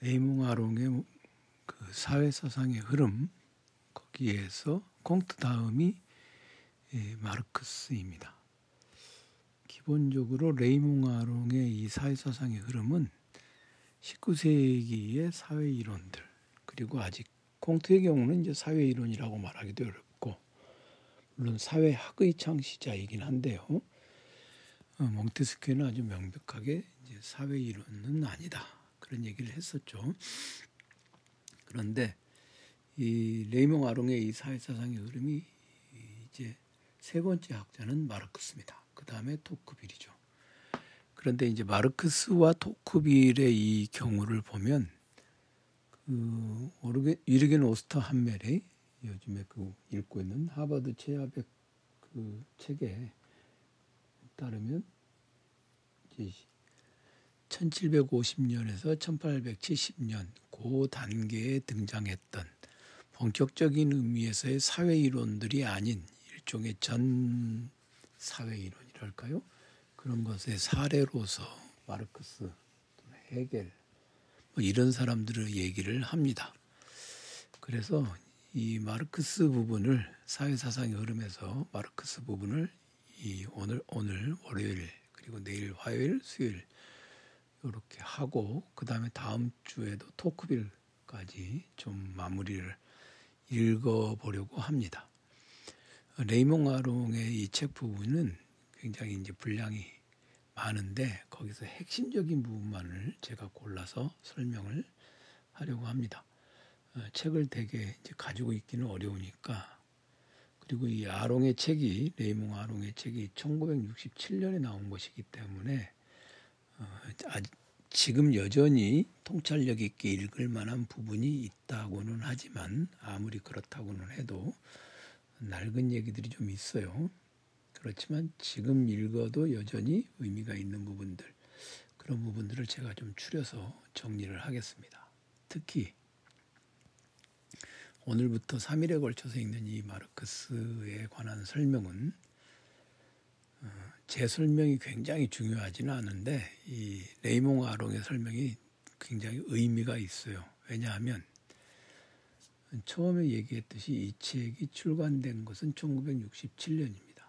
레이몽 아롱의 그 사회 사상의 흐름 거기에서 콩트 다음이 예, 마르크스입니다. 기본적으로 레이몽 아롱의 이 사회 사상의 흐름은 19세기의 사회 이론들 그리고 아직 콩트의 경우는 이제 사회 이론이라고 말하기도 어렵고 물론 사회학의 창시자이긴 한데요. 어, 몽테스큐는 아주 명백하게 사회 이론은 아니다 그런 얘기를 했었죠. 그런데 이 레이몽 아롱의 이 사회사상의 흐름이 이제 세 번째 학자는 마르크스입니다. 그 다음에 토크빌이죠. 그런데 이제 마르크스와 토크빌의 이 경우를 보면 그 이르겐 오스터 한멜의 요즘에 그 읽고 있는 하버드 최하백 그 책에 따르면 이제 1750년에서 1870년 고 단계에 등장했던 본격적인 의미에서의 사회 이론들이 아닌 일종의 전 사회 이론이랄까요? 그런 것의 사례로서 마르크스, 헤겔 뭐 이런 사람들의 얘기를 합니다. 그래서 이 마르크스 부분을 사회 사상의 흐름에서 마르크스 부분을 이 오늘 오늘 월요일 그리고 내일 화요일 수요일 이렇게 하고 그 다음에 다음 주에도 토크빌까지 좀 마무리를 읽어보려고 합니다. 레이몽 아롱의 이 책 부분은 굉장히 이제 분량이 많은데 거기서 핵심적인 부분만을 제가 골라서 설명을 하려고 합니다. 어, 책을 되게 가지고 있기는 어려우니까 그리고 이 아롱의 책이 레이몽 아롱의 책이 1967년에 나온 것이기 때문에 어, 지금 여전히 통찰력 있게 읽을 만한 부분이 있다고는 하지만 아무리 그렇다고는 해도 낡은 얘기들이 좀 있어요. 그렇지만 지금 읽어도 여전히 의미가 있는 부분들 그런 부분들을 제가 좀 추려서 정리를 하겠습니다. 특히 오늘부터 3일에 걸쳐서 읽는 이 마르크스에 관한 설명은 어, 제 설명이 굉장히 중요하지는 않은데 이 레이몽 아롱의 설명이 굉장히 의미가 있어요. 왜냐하면 처음에 얘기했듯이 이 책이 출간된 것은 1967년입니다.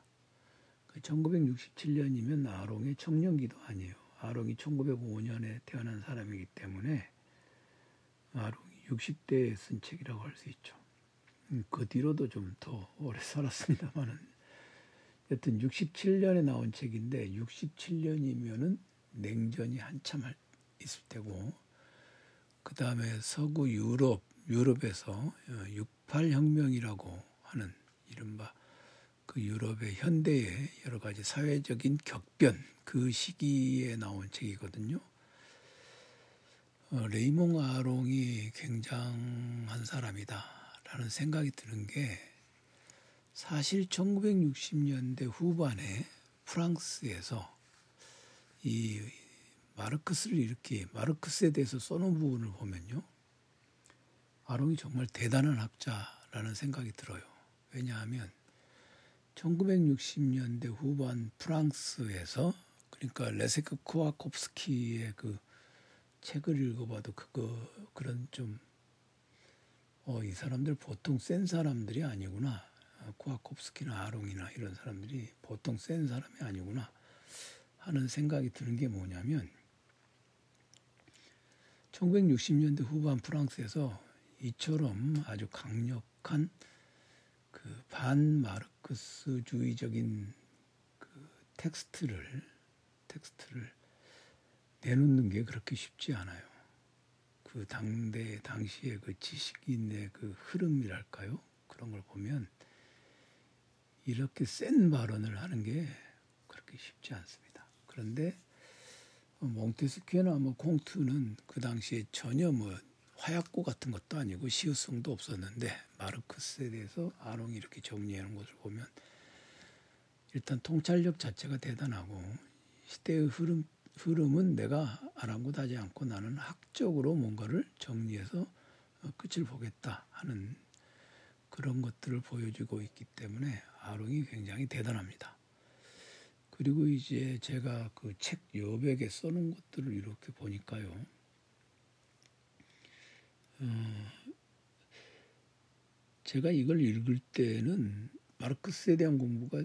1967년이면 아롱의 청년기도 아니에요. 아롱이 1905년에 태어난 사람이기 때문에 아롱이 60대에 쓴 책이라고 할 수 있죠. 음, 그 뒤로도 좀 더 오래 살았습니다만은 여튼 67년에 나온 책인데 67년이면은 냉전이 한참 있을 때고 그 다음에 서구 유럽 유럽에서 68 혁명이라고 어, 하는 이른바 그 유럽의 현대의 여러 가지 사회적인 격변 그 시기에 나온 책이거든요. 어, 레이몽 아롱이 굉장한 사람이다라는 생각이 드는 게 사실 1960년대 후반에 프랑스에서 이 마르크스를 이렇게 마르크스에 대해서 써놓은 부분을 보면요. 아롱이 정말 대단한 학자라는 생각이 들어요. 왜냐하면 1960년대 후반 프랑스에서 그러니까 레세크 코아콥스키의 그 책을 읽어봐도 그거 그런 좀 어, 이 사람들 보통 센 사람들이 아니구나. 코아콥스키나 아롱이나 이런 사람들이 보통 센 사람이 아니구나 하는 생각이 드는 게 뭐냐면 1960년대 후반 프랑스에서 이처럼 아주 강력한 그 반마르크스주의적인 그 텍스트를 텍스트를 내놓는 게 그렇게 쉽지 않아요. 그 당대 당시의 그 지식인의 그 흐름이랄까요? 그런 걸 보면 이렇게 센 발언을 하는 게 그렇게 쉽지 않습니다. 그런데 몽테스키외나 뭐 콩트는 그 당시에 전혀 뭐 화약고 같은 것도 아니고 시의성도 없었는데 마르크스에 대해서 아롱이 이렇게 정리하는 것을 보면 일단 통찰력 자체가 대단하고 시대의 흐름 흐름은 내가 아랑곳하지 않고 나는 학적으로 뭔가를 정리해서 어, 끝을 보겠다 하는 그런 것들을 보여주고 있기 때문에 아롱이 굉장히 대단합니다. 그리고 이제 제가 그 책 여백에 써놓은 것들을 이렇게 보니까요. 어, 제가 이걸 읽을 때는 마르크스에 대한 공부가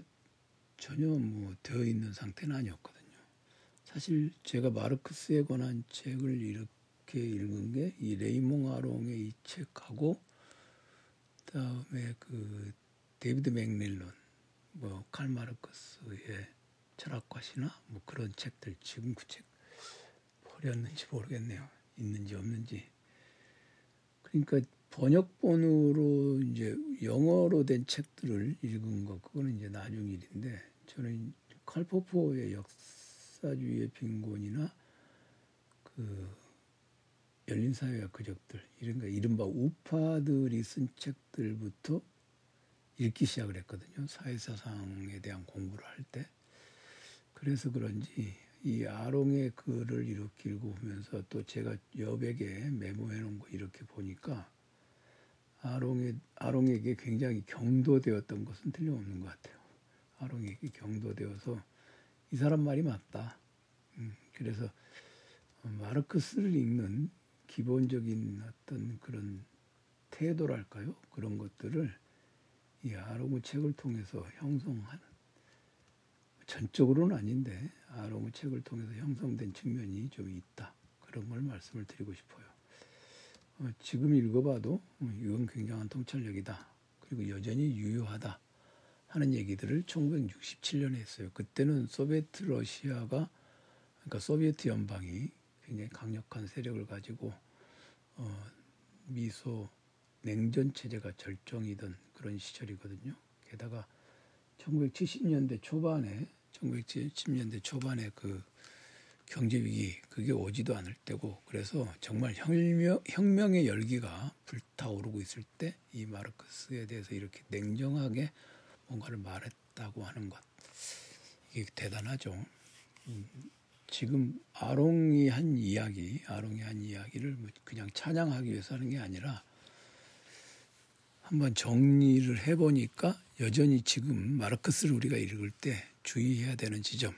전혀 뭐 되어 있는 상태는 아니었거든요. 사실 제가 마르크스에 관한 책을 이렇게 읽은 게 이 레이몽 아롱의 이 책하고 그다음에 그 데이비드 맥렐런 뭐 칼 마르크스의 철학과 신화 뭐 그런 책들 지금 그 책 버렸는지 모르겠네요. 있는지 없는지. 그러니까 번역본으로 이제 영어로 된 책들을 읽은 거 그거는 이제 나중 일인데 저는 칼포포의 역사주의의 빈곤이나 그 열린 사회와 그적들 이런 거 이른바 우파들이 쓴 책들부터 읽기 시작을 했거든요. 사회사상에 대한 공부를 할 때. 그래서 그런지 이 아롱의 글을 이렇게 읽어보면서 또 제가 여백에 메모해 놓은 거 이렇게 보니까 아롱의, 아롱에게 굉장히 경도되었던 것은 틀림없는 것 같아요. 아롱에게 경도되어서 이 사람 말이 맞다. 음, 그래서 마르크스를 읽는 기본적인 어떤 그런 태도랄까요? 그런 것들을 이 아롱의 책을 통해서 형성한 전적으로는 아닌데 아롱의 책을 통해서 형성된 측면이 좀 있다. 그런 걸 말씀을 드리고 싶어요. 어, 지금 읽어봐도 어, 이건 굉장한 통찰력이다. 그리고 여전히 유효하다. 하는 얘기들을 1967년에 했어요. 그때는 소비에트 러시아가 그러니까 소비에트 연방이 굉장히 강력한 세력을 가지고 어, 미소 냉전 체제가 절정이던 그런 시절이거든요. 게다가 1970년대 초반에 1970년대 초반에 그 경제 위기 그게 오지도 않을 때고 그래서 정말 혁명, 혁명의 열기가 불타오르고 있을 때 이 마르크스에 대해서 이렇게 냉정하게 뭔가를 말했다고 하는 것 이게 대단하죠. 음, 지금 아롱이 한 이야기, 아롱이 한 이야기를 뭐 그냥 찬양하기 위해서 하는 게 아니라 한번 정리를 해보니까 여전히 지금 마르크스를 우리가 읽을 때 주의해야 되는 지점,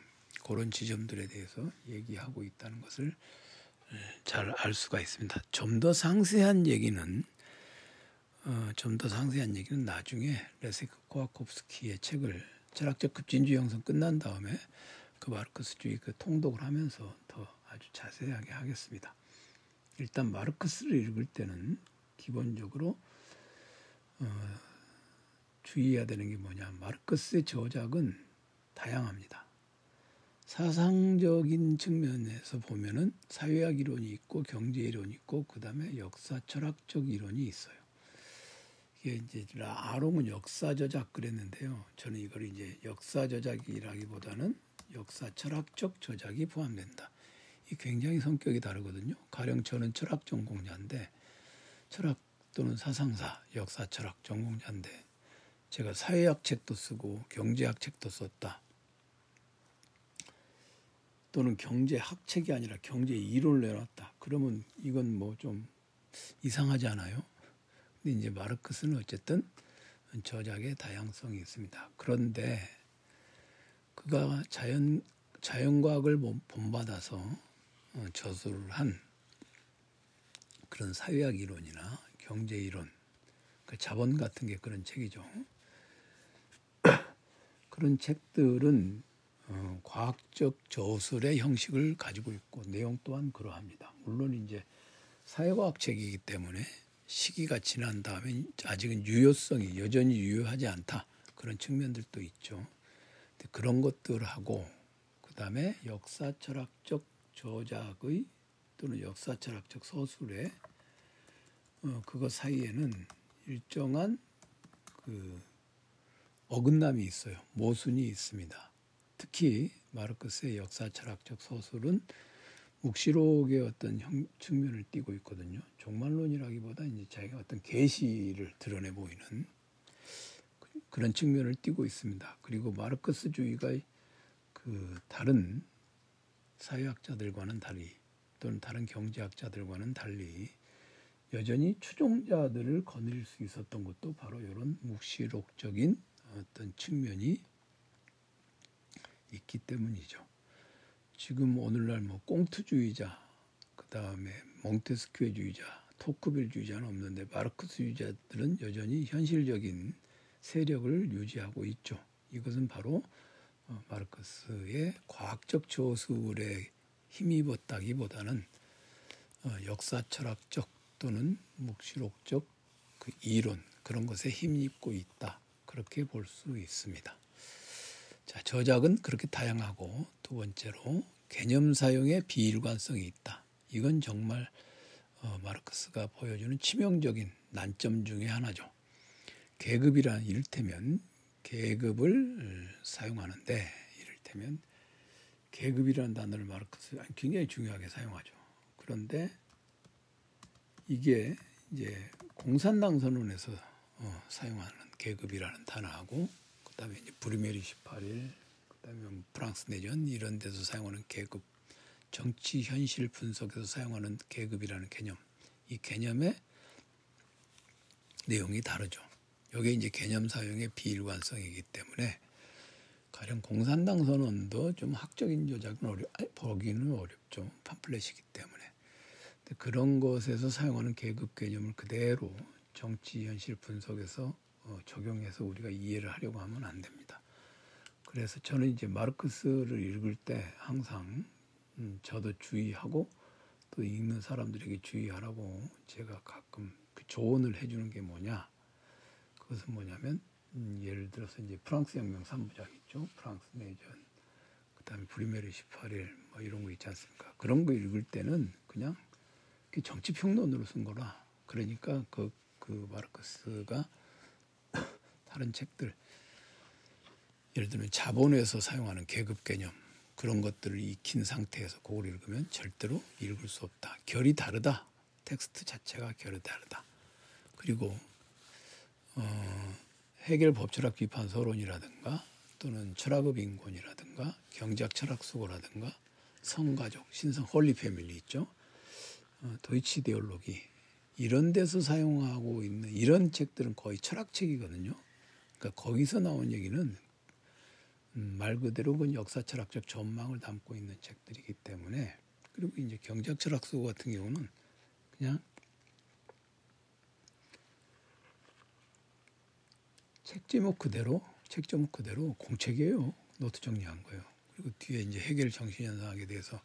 그런 지점들에 대해서 얘기하고 있다는 것을 잘 알 수가 있습니다. 좀 더 상세한 얘기는 어, 좀 더 상세한 얘기는 나중에 레세크 코아콥스키의 책을 철학적 급진주의 형성 끝난 다음에 그 마르크스주의 그 통독을 하면서 더 아주 자세하게 하겠습니다. 일단 마르크스를 읽을 때는 기본적으로 어, 주의해야 되는 게 뭐냐. 마르크스의 저작은 다양합니다. 사상적인 측면에서 보면은 사회학 이론이 있고 경제 이론이 있고 그 다음에 역사 철학적 이론이 있어요. 이게 이제 아롱은 역사 저작 그랬는데요. 저는 이걸 이제 역사 저작이라기보다는 역사 철학적 저작이 포함된다. 이 굉장히 성격이 다르거든요. 가령 저는 철학 전공자인데 철학 또는 사상사, 역사 철학 전공자인데 제가 사회학 책도 쓰고 경제학 책도 썼다. 또는 경제학 책이 아니라 경제 이론을 내놨다. 그러면 이건 뭐 좀 이상하지 않아요? 근데 이제 마르크스는 어쨌든 저작의 다양성이 있습니다. 그런데 그가 자연 자연과학을 본받아서 어, 저술을 한 그런 사회학 이론이나 경제 이론, 그 자본 같은 게 그런 책이죠. 그런 책들은 어, 과학적 저술의 형식을 가지고 있고 내용 또한 그러합니다. 물론 이제 사회과학 책이기 때문에 시기가 지난 다음에 아직은 유효성이 여전히 유효하지 않다 그런 측면들도 있죠. 그런 것들하고 그 다음에 역사 철학적 저작의 또는 역사 철학적 서술의 어, 그거 사이에는 일정한 그 어긋남이 있어요. 모순이 있습니다. 특히 마르크스의 역사 철학적 서술은 묵시록의 어떤 형, 측면을 띠고 있거든요. 종말론이라기보다 이제 자기가 어떤 계시를 드러내 보이는 그런 측면을 띠고 있습니다. 그리고 마르크스주의가 그 다른 사회학자들과는 달리 또는 다른 경제학자들과는 달리 여전히 추종자들을 거느릴 수 있었던 것도 바로 이런 묵시록적인 어떤 측면이 있기 때문이죠. 지금 오늘날 뭐 꽁트주의자, 그 다음에 몽테스큐주의자 토크빌주의자는 없는데 마르크스주의자들은 여전히 현실적인 세력을 유지하고 있죠. 이것은 바로 어, 마르크스의 과학적 저술에 힘입었다기보다는 어, 역사 철학적 또는 묵시록적 그 이론 그런 것에 힘입고 있다 그렇게 볼 수 있습니다. 자 저작은 그렇게 다양하고 두 번째로 개념 사용에 비일관성이 있다. 이건 정말 어, 마르크스가 보여주는 치명적인 난점 중의 하나죠. 계급이란 이를테면 계급을 사용하는데 이를테면 계급이라는 단어를 마르크스 굉장히 중요하게 사용하죠. 그런데 이게 이제 공산당 선언에서 어, 사용하는 계급이라는 단어하고 그다음에 이제 브리메리 18일 그다음에 프랑스 내전 이런 데서 사용하는 계급 정치 현실 분석에서 사용하는 계급이라는 개념 이 개념의 내용이 다르죠. 이게 이제 개념 사용의 비일관성이기 때문에 가령 공산당 선언도 좀 학적인 조작은 어려 보기는 어렵죠. 팜플렛이기 때문에. 그런 것에서 사용하는 계급 개념을 그대로 정치 현실 분석에서 어, 적용해서 우리가 이해를 하려고 하면 안 됩니다. 그래서 저는 이제 마르크스를 읽을 때 항상 음, 저도 주의하고 또 읽는 사람들에게 주의하라고 제가 가끔 그 조언을 해주는 게 뭐냐 그것은 뭐냐면 음, 예를 들어서 이제 프랑스 혁명 3부작 있죠. 프랑스 내전, 그다음에 브리메르 18일 뭐 이런 거 있지 않습니까? 그런 거 읽을 때는 그냥 정치 평론으로 쓴 거라. 그러니까 그, 그 마르크스가 다른 책들 예를 들면 자본에서 사용하는 계급 개념 그런 것들을 익힌 상태에서 그걸 읽으면 절대로 읽을 수 없다. 결이 다르다. 텍스트 자체가 결이 다르다. 그리고 어, 헤겔 법철학 비판 서론이라든가 또는 철학의 빈곤이라든가 경제학 철학 수고라든가 성가족, 신성 Holy Family 있죠. 어, 도이치 이데올로기 이런 데서 사용하고 있는 이런 책들은 거의 철학책이거든요. 그러니까 거기서 나온 얘기는 음, 말 그대로 그 역사 철학적 전망을 담고 있는 책들이기 때문에 그리고 이제 경제학 철학 수고 같은 경우는 그냥 책 제목 그대로 책 제목 그대로 공책이에요. 노트 정리한 거예요. 그리고 뒤에 이제 헤겔 정신현상학에 대해서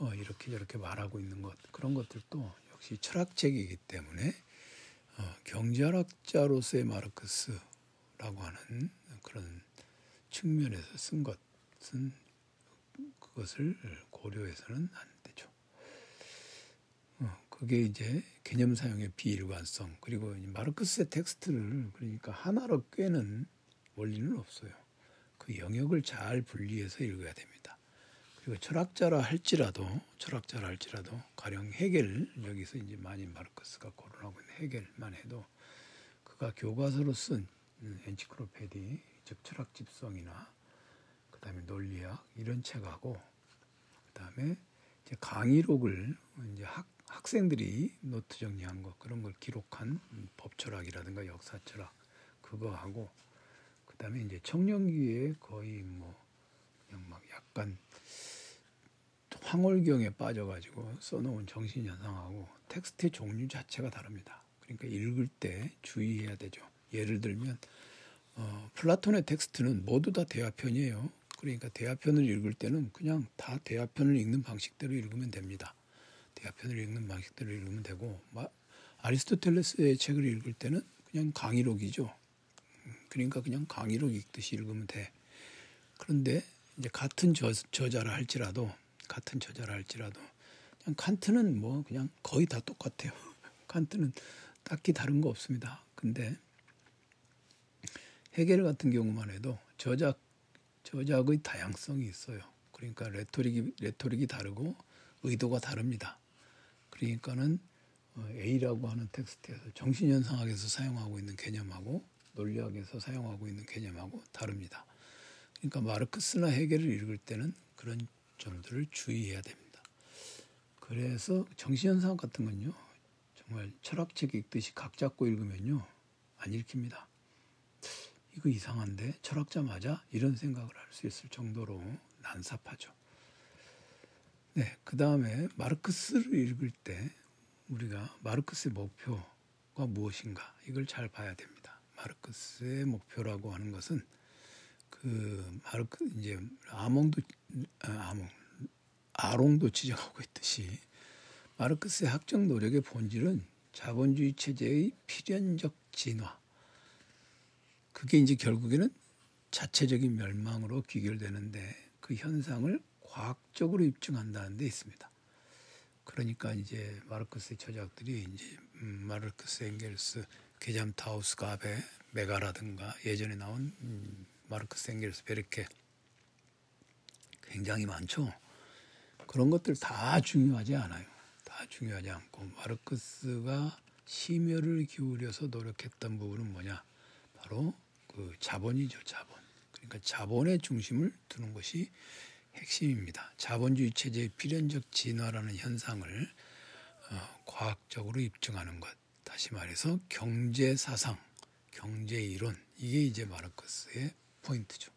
어, 이렇게 저렇게 말하고 있는 것 그런 것들도 역시 철학책이기 때문에 어, 경제학자로서의 마르크스라고 하는 그런 측면에서 쓴 것은 그것을 고려해서는 안 되죠. 어, 그게 이제 개념 사용의 비일관성 그리고 마르크스의 텍스트를 그러니까 하나로 꿰는 원리는 없어요. 그 영역을 잘 분리해서 읽어야 됩니다. 그리고 철학자라 할지라도 철학자라 할지라도 가령 헤겔 여기서 이제 많이 마르크스가 거론하고 있는 헤겔만 해도 그가 교과서로 쓴 Enzyklopädie 즉 철학 집성이나 그다음에 논리학 이런 책하고 그다음에 이제 강의록을 이제 학 학생들이 노트 정리한 거 그런 걸 기록한 법철학이라든가 역사철학 그거 하고 그다음에 이제 청년기에 거의 뭐 그냥 막 약간 황홀경에 빠져가지고 써놓은 정신현상학하고 텍스트의 종류 자체가 다릅니다. 그러니까 읽을 때 주의해야 되죠. 예를 들면 어, 플라톤의 텍스트는 모두 다 대화편이에요. 그러니까 대화편을 읽을 때는 그냥 다 대화편을 읽는 방식대로 읽으면 됩니다. 대화편을 읽는 방식대로 읽으면 되고 아리스토텔레스의 책을 읽을 때는 그냥 강의록이죠. 그러니까 그냥 강의록 읽듯이 읽으면 돼. 그런데 이제 같은 저, 저자라 할지라도 같은 저자라 할지라도 그냥 칸트는 뭐 그냥 거의 다 똑같아요. 칸트는 딱히 다른 거 없습니다. 근데 해겔 같은 경우만 해도 저작 저작의 다양성이 있어요. 그러니까 레토릭이 레토릭이 다르고 의도가 다릅니다. 그러니까는 어, A라고 하는 텍스트에서 정신현상학에서 사용하고 있는 개념하고 논리학에서 사용하고 있는 개념하고 다릅니다. 그러니까 마르크스나 해겔을 읽을 때는 그런 점들을 주의해야 됩니다. 그래서 정신현상 같은 건요, 정말 철학책 읽듯이 각 잡고 읽으면요, 안 읽힙니다. 이거 이상한데 철학자 맞아? 이런 생각을 할 수 있을 정도로 난삽하죠. 네, 그 다음에 마르크스를 읽을 때 우리가 마르크스의 목표가 무엇인가 이걸 잘 봐야 됩니다. 마르크스의 목표라고 하는 것은 그 마르크 이제 아몽도 아, 아몽 아롱도 지적하고 있듯이 마르크스의 학적 노력의 본질은 자본주의 체제의 필연적 진화. 그게 이제 결국에는 자체적인 멸망으로 귀결되는데 그 현상을 과학적으로 입증한다는 데 있습니다. 그러니까 이제 마르크스의 저작들이 이제 음, 마르크스 엥겔스 Gesamtausgabe MEGA라든가 예전에 나온 음, 마르크스 엥겔스 Werke 굉장히 많죠. 그런 것들 다 중요하지 않아요. 다 중요하지 않고 마르크스가 심혈을 기울여서 노력했던 부분은 뭐냐? 바로 그 자본이죠, 자본. 그러니까 자본의 중심을 두는 것이 핵심입니다. 자본주의 체제의 필연적 진화라는 현상을 어, 과학적으로 입증하는 것. 다시 말해서 경제 사상, 경제 이론 이게 이제 마르크스의 포인트죠.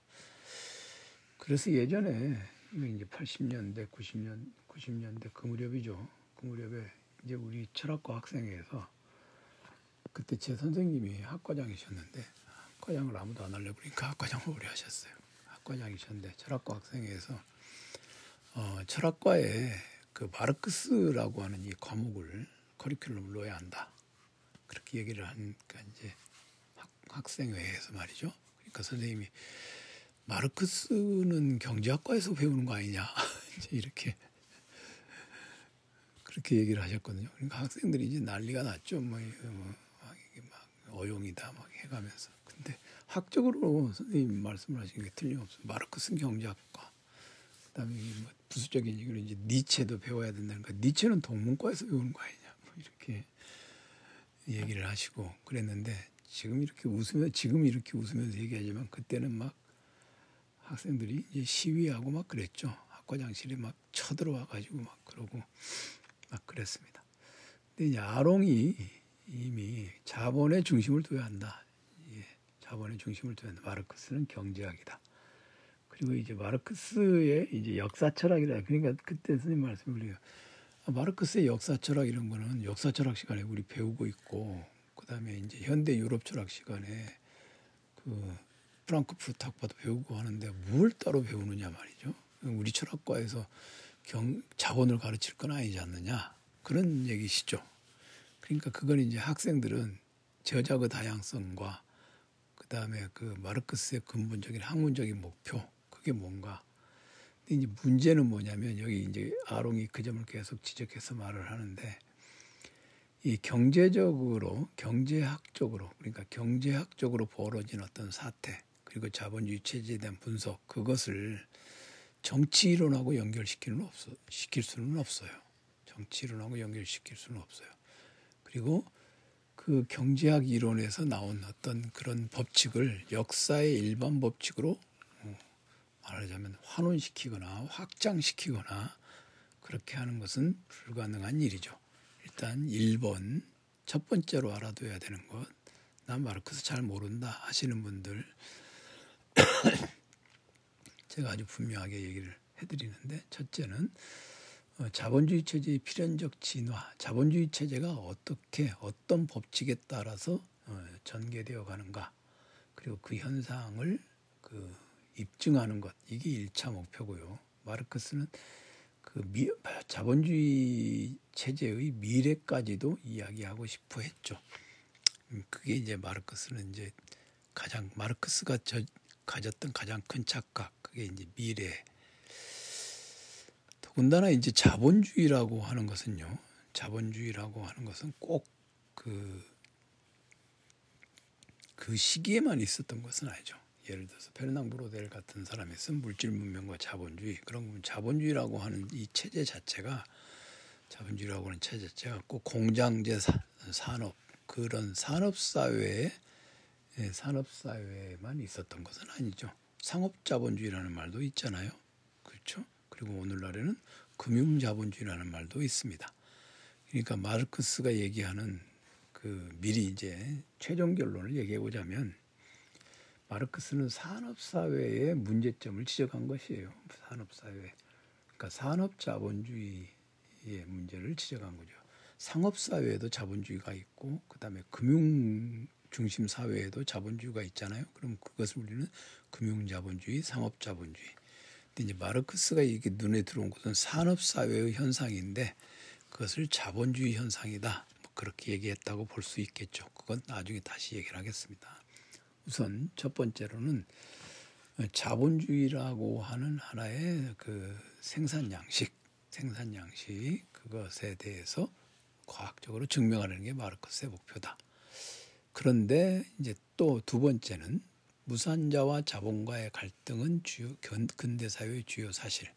그래서 예전에 이제 80년대, 90년, 90년대 그 무렵이죠. 그 무렵에 이제 우리 철학과 학생회에서 그때 제 선생님이 학과장이셨는데 학과장을 아무도 안 하려고 그러니까 학과장을 오래 하셨어요. 학과장이셨는데 철학과 학생회에서 어, 철학과에 그 마르크스라고 하는 이 과목을 커리큘럼을 넣어야 한다. 그렇게 얘기를 하니까 이제 학, 학생회에서 말이죠. 그러니까 선생님이 마르크스는 경제학과에서 배우는 거 아니냐 이제 이렇게 그렇게 얘기를 하셨거든요. 그러니까 학생들이 이제 난리가 났죠. 뭐, 뭐 이게 막 어용이다 막 해가면서. 근데 학적으로 선생님 말씀을 하신 게 틀림없어요. 마르크스는 경제학과. 그다음에 뭐 부수적인 얘기로 이제 니체도 배워야 된다는 거. 니체는 동문과에서 배우는 거 아니냐. 뭐 이렇게 얘기를 하시고 그랬는데 지금 이렇게 웃으며 지금 이렇게 웃으면서 얘기하지만 그때는 막 학생들이 이제 시위하고 막 그랬죠. 학과장실에 막 쳐들어와 가지고 막 그러고 막 그랬습니다. 근데 이제 아롱이 이미 자본의 중심을 둬야 한다. 예, 자본의 중심을 둬야 한다. 마르크스는 경제학이다. 그리고 이제 마르크스의 이제 역사 철학이다. 그러니까 그때 선생님 말씀을 드려요. 아, 마르크스의 역사 철학 이런 거는 역사 철학 시간에 우리 배우고 있고 그다음에 이제 현대 유럽 철학 시간에 그 프랑크푸르트 학파도 배우고 하는데 뭘 따로 배우느냐 말이죠. 우리 철학과에서 경, 자본을 가르칠 건 아니지 않느냐 그런 얘기시죠. 그러니까 그건 이제 학생들은 저작의 다양성과 그 다음에 그 마르크스의 근본적인 학문적인 목표 그게 뭔가. 근데 이제 문제는 뭐냐면 여기 이제 아롱이 그 점을 계속 지적해서 말을 하는데 이 경제적으로 경제학적으로 그러니까 경제학적으로 벌어진 어떤 사태 그리고 자본주의 체제에 대한 분석 그것을 정치 이론하고 연결시키는 없어 시킬 수는 없어요. 정치 이론하고 연결시킬 수는 없어요. 그리고 그 경제학 이론에서 나온 어떤 그런 법칙을 역사의 일반 법칙으로 어, 말하자면 환원시키거나 확장시키거나 그렇게 하는 것은 불가능한 일이죠. 일단 1번 첫 번째로 알아둬야 되는 것. 난 마르크스 잘 모른다 하시는 분들 제가 아주 분명하게 얘기를 해드리는데 첫째는 어, 자본주의 체제의 필연적 진화, 자본주의 체제가 어떻게 어떤 법칙에 따라서 어, 전개되어 가는가, 그리고 그 현상을 그 입증하는 것 이게 일차 목표고요. 마르크스는 그 미, 자본주의 체제의 미래까지도 이야기하고 싶어 했죠. 음, 그게 이제 마르크스는 이제 가장 마르크스가 저, 가졌던 가장 큰 착각 그게 이제 미래. 더군다나 이제 자본주의라고 하는 것은요. 자본주의라고 하는 것은 꼭그그 시기에만 있었던 것은 아니죠. 예를 들어서 페르낭 브로델 같은 사람이 쓴 물질 문명과 자본주의 그런 건 자본주의라고 하는 이 체제 자체가 자본주의라고 하는 체제 자체가 꼭 공장제 산업 그런 산업 사회에 예, 산업 사회에만 있었던 것은 아니죠. 상업 자본주의라는 말도 있잖아요. 그렇죠? 그리고 오늘날에는 금융 자본주의라는 말도 있습니다. 그러니까 마르크스가 얘기하는 그 미리 이제 최종 결론을 얘기해 보자면 마르크스는 산업 사회의 문제점을 지적한 것이에요. 산업 사회. 그러니까 산업 자본주의의 문제를 지적한 거죠. 상업 사회에도 자본주의가 있고 그다음에 금융 중심 사회에도 자본주의가 있잖아요. 그럼 그것을 우리는 금융 자본주의, 상업 자본주의. 근데 이제 마르크스가 이게 눈에 들어온 것은 산업 사회의 현상인데 그것을 자본주의 현상이다. 뭐 그렇게 얘기했다고 볼 수 있겠죠. 그건 나중에 다시 얘기를 하겠습니다. 우선 첫 번째로는 자본주의라고 하는 하나의 그 생산 양식, 생산 양식 그것에 대해서 과학적으로 증명하는 게 마르크스의 목표다. 그런데 이제 또 두 번째는 무산자와 자본가의 갈등은 주요 근대 사회의 주요 사실.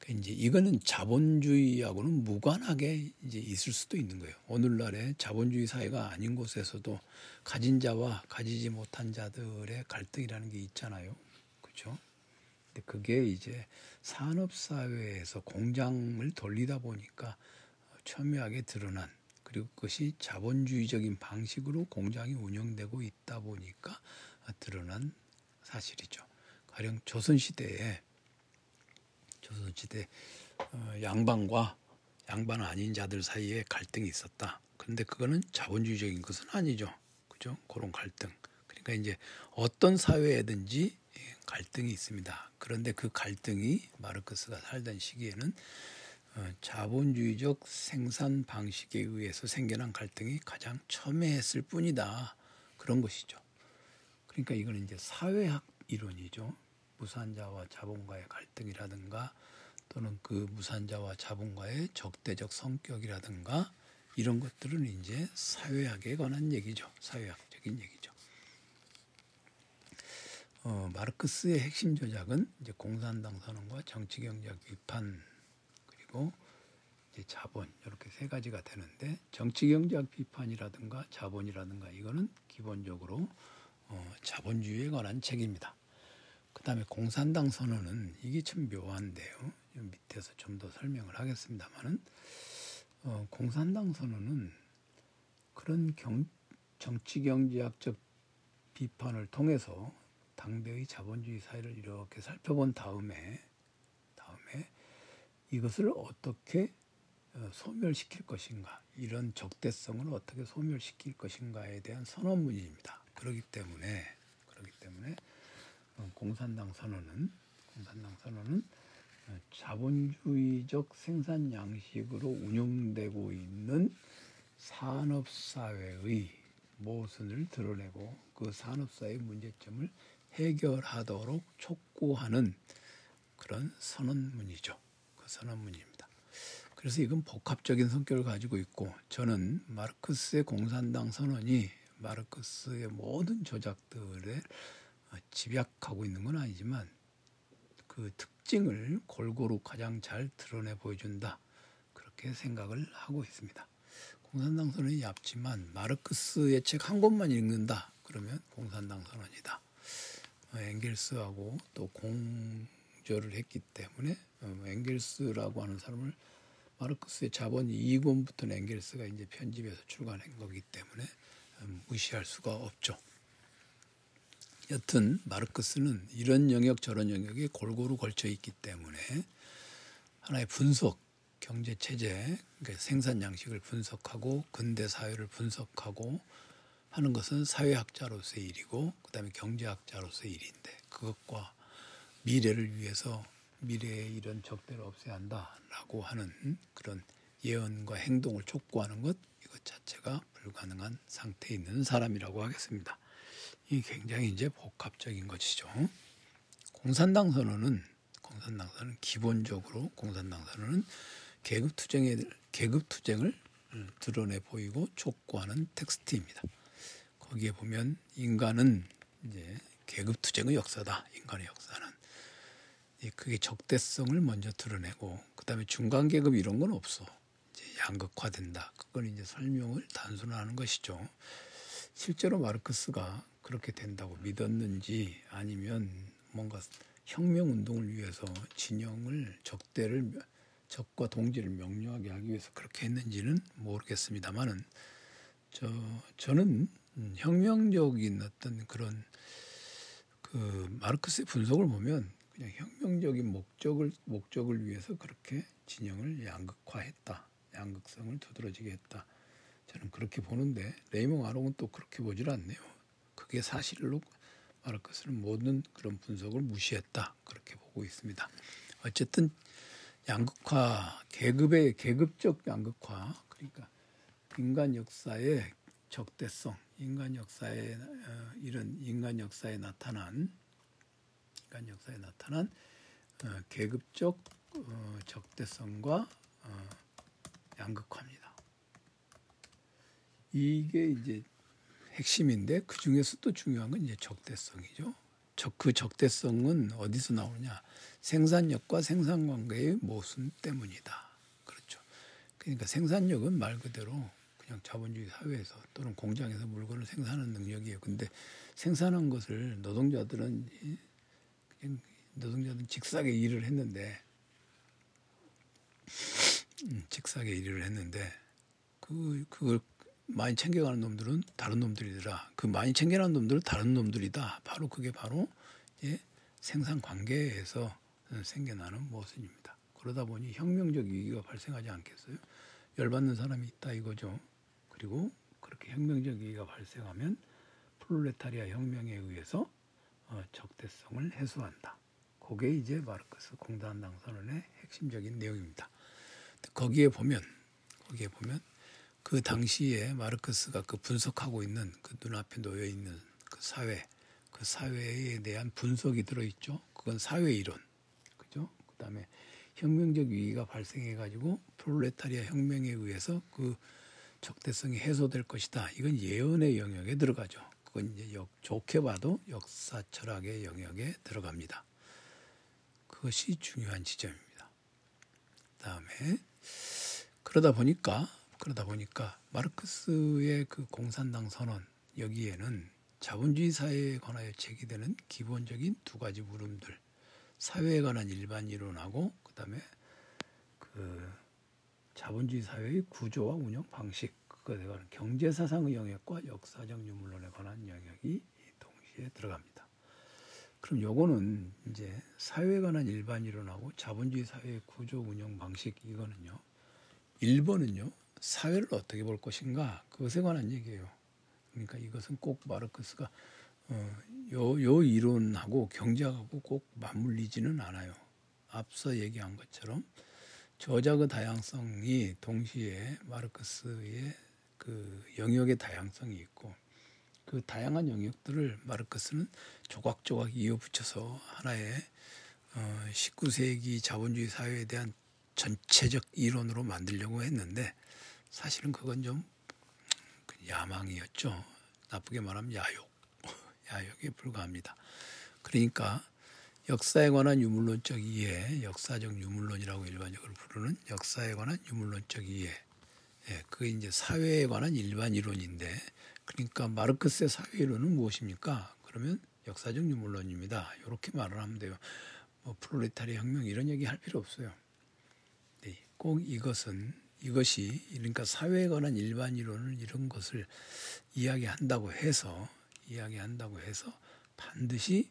그 이제 이거는 자본주의하고는 무관하게 이제 있을 수도 있는 거예요. 오늘날에 자본주의 사회가 아닌 곳에서도 가진 자와 가지지 못한 자들의 갈등이라는 게 있잖아요. 그렇죠? 그게 이제 산업 사회에서 공장을 돌리다 보니까 첨예하게 드러난 그리고 그것이 자본주의적인 방식으로 공장이 운영되고 있다 보니까 드러난 사실이죠. 가령 조선 시대에 시대 어, 양반과 양반 아닌 자들 사이에 갈등이 있었다. 그런데 그거는 자본주의적인 것은 아니죠. 그죠? 그런 갈등. 그러니까 이제 어떤 사회에든지 갈등이 있습니다. 그런데 그 갈등이 마르크스가 살던 시기에는 어, 자본주의적 생산 방식에 의해서 생겨난 갈등이 가장 첨예했을 뿐이다. 그런 것이죠. 그러니까 이거는 이제 사회학 이론이죠. 무산자와 자본가의 갈등이라든가 또는 그 무산자와 자본가의 적대적 성격이라든가 이런 것들은 이제 사회학에 관한 얘기죠. 사회학적인 얘기죠. 어, 마르크스의 핵심 조작은 이제 공산당 선언과 정치경제학 비판 그리고 이제 자본 이렇게 세 가지가 되는데 정치경제학 비판이라든가 자본이라든가 이거는 기본적으로 어, 자본주의에 관한 책입니다. 그 다음에 공산당 선언은 이게 참 묘한데요. 밑에서 좀 더 설명을 하겠습니다만은 어, 공산당 선언은 그런 경, 정치 경제학적 비판을 통해서 당대의 자본주의 사회를 이렇게 살펴본 다음에 다음에 이것을 어떻게 어, 소멸시킬 것인가 이런 적대성을 어떻게 소멸시킬 것인가에 대한 선언문입니다. 그렇기 때문에 그렇기 때문에 어, 공산당 선언은 공산당 선언은 어, 자본주의적 생산 양식으로 운영되고 있는 산업 사회의 모순을 드러내고 그 산업 사회의 문제점을 해결하도록 촉구하는 그런 선언문이죠. 그 선언문입니다. 그래서 이건 복합적인 성격을 가지고 있고 저는 마르크스의 공산당 선언이 마르크스의 모든 조작들에 집약하고 있는 건 아니지만 그 특징을 골고루 가장 잘 드러내 보여준다. 그렇게 생각을 하고 있습니다. 공산당 선언이 얇지만 마르크스의 책 한 권만 읽는다. 그러면 공산당 선언이다. 어, 엥겔스하고 또 공조를 했기 때문에 어, 엥겔스라고 하는 사람을 마르크스의 자본 2권부터는 엥겔스가 이제 편집해서 출간한 거기 때문에 음, 무시할 수가 없죠. 여튼 마르크스는 이런 영역 저런 영역에 골고루 걸쳐 있기 때문에 하나의 분석, 경제 체제, 그러니까 생산 양식을 분석하고 근대 사회를 분석하고 하는 것은 사회학자로서의 일이고 그다음에 경제학자로서의 일인데 그것과 미래를 위해서 미래의 이런 적대를 없애야 한다라고 하는 그런 예언과 행동을 촉구하는 것 이것 자체가 불가능한 상태에 있는 사람이라고 하겠습니다. 이 굉장히 이제 복합적인 것이죠. 공산당 선언은 공산당 선언은 기본적으로 공산당 선언은 계급 투쟁에 계급 투쟁을 드러내 보이고 촉구하는 텍스트입니다. 거기에 보면 인간은 이제 계급 투쟁의 역사다. 인간의 역사는 그게 적대성을 먼저 드러내고 그다음에 중간 계급 이런 건 없어. 이제 양극화된다. 그건 이제 설명을 단순화하는 것이죠. 실제로 마르크스가 그렇게 된다고 믿었는지 아니면 뭔가 혁명 운동을 위해서 진영을 적대를 적과 동지를 명료하게 하기 위해서 그렇게 했는지는 모르겠습니다만은 저 저는 혁명적인 어떤 그런 그 마르크스의 분석을 보면 그냥 혁명적인 목적을 목적을 위해서 그렇게 진영을 양극화했다. 양극성을 두드러지게 했다. 저는 그렇게 보는데 레이몽 아롱은 또 그렇게 보질 않네요. 그게 사실로 말할 것을 모든 그런 분석을 무시했다. 그렇게 보고 있습니다. 어쨌든 양극화 계급의 계급적 양극화 그러니까 인간 역사의 적대성, 인간 역사에 어, 이런 인간 역사에 나타난 인간 역사에 나타난 어, 계급적 어, 적대성과 어, 양극화입니다. 이게 이제 핵심인데 그 중에서 또 중요한 건 이제 적대성이죠. 적, 그 적대성은 어디서 나오냐? 생산력과 생산 관계의 모순 때문이다. 그렇죠. 그러니까 생산력은 말 그대로 그냥 자본주의 사회에서 또는 공장에서 물건을 생산하는 능력이에요. 근데 생산한 것을 노동자들은 노동자들은 직사게 일을 했는데 음, 직사게 일을 했는데 그 그걸 많이 챙겨가는 놈들은 다른 놈들이더라. 그 많이 챙겨가는 놈들은 다른 놈들이다. 바로 그게 바로 예, 생산 관계에서 생겨나는 모순입니다. 그러다 보니 혁명적 위기가 발생하지 않겠어요? 열받는 사람이 있다 이거죠. 그리고 그렇게 혁명적 위기가 발생하면 프롤레타리아 혁명에 의해서 어, 적대성을 해소한다. 그게 이제 마르크스 공산당 선언의 핵심적인 내용입니다. 거기에 보면 거기에 보면 그 당시에 마르크스가 그 분석하고 있는 그 눈앞에 놓여 있는 그 사회, 그 사회에 대한 분석이 들어 있죠. 그건 사회 이론, 그죠? 그다음에 혁명적 위기가 발생해 가지고 프롤레타리아 혁명에 의해서 그 적대성이 해소될 것이다. 이건 예언의 영역에 들어가죠. 그건 이제 역, 좋게 봐도 역사 철학의 영역에 들어갑니다. 그것이 중요한 지점입니다. 그다음에 그러다 보니까 그러다 보니까 마르크스의 그 공산당 선언 여기에는 자본주의 사회에 관하여 제기되는 기본적인 두 가지 물음들 사회에 관한 일반 이론하고 그다음에 그 자본주의 사회의 구조와 운영 방식 그것에 관한 경제 사상의 영역과 역사적 유물론에 관한 영역이 동시에 들어갑니다. 그럼 요거는 이제 사회에 관한 일반 이론하고 자본주의 사회의 구조 운영 방식 이거는요. 1번은요. 사회를 어떻게 볼 것인가 그것에 관한 얘기예요. 그러니까 이것은 꼭 마르크스가 어, 요, 요 이론하고 경제하고 꼭 맞물리지는 않아요. 앞서 얘기한 것처럼 저작의 다양성이 동시에 마르크스의 그 영역의 다양성이 있고 그 다양한 영역들을 마르크스는 조각조각 이어붙여서 하나의 어, 19세기 자본주의 사회에 대한 전체적 이론으로 만들려고 했는데 사실은 그건 좀 야망이었죠. 나쁘게 말하면 야욕, 야욕에 불과합니다. 그러니까 역사에 관한 유물론적 이해, 역사적 유물론이라고 일반적으로 부르는 역사에 관한 유물론적 이해, 예, 그게 이제 사회에 관한 일반 이론인데, 그러니까 마르크스의 사회 이론은 무엇입니까? 그러면 역사적 유물론입니다. 이렇게 말을 하면 돼요. 뭐 프로레타리 혁명 이런 얘기 할 필요 없어요. 네, 꼭 이것은 이것이 그러니까 사회에 관한 일반 이론을 이런 것을 이야기한다고 해서 이야기한다고 해서 반드시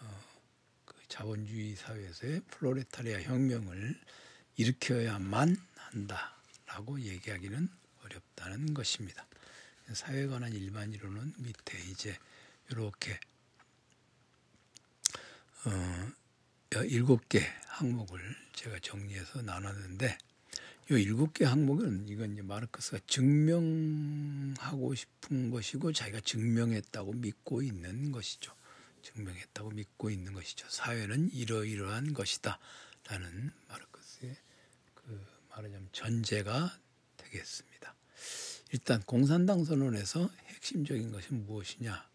어, 그 자본주의 사회에서의 플로레타리아 혁명을 일으켜야만 한다라고 얘기하기는 어렵다는 것입니다. 사회에 관한 일반 이론은 밑에 이제 이렇게 어, 일곱 개 항목을 제가 정리해서 나눴는데 이 일곱 개 항목은 이건 이제 마르크스가 증명하고 싶은 것이고 자기가 증명했다고 믿고 있는 것이죠. 증명했다고 믿고 있는 것이죠. 사회는 이러이러한 것이다라는 마르크스의 그 말하자면 전제가 되겠습니다. 일단 공산당 선언에서 핵심적인 것이 무엇이냐?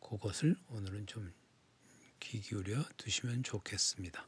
그것을 오늘은 좀 귀 기울여 두시면 좋겠습니다.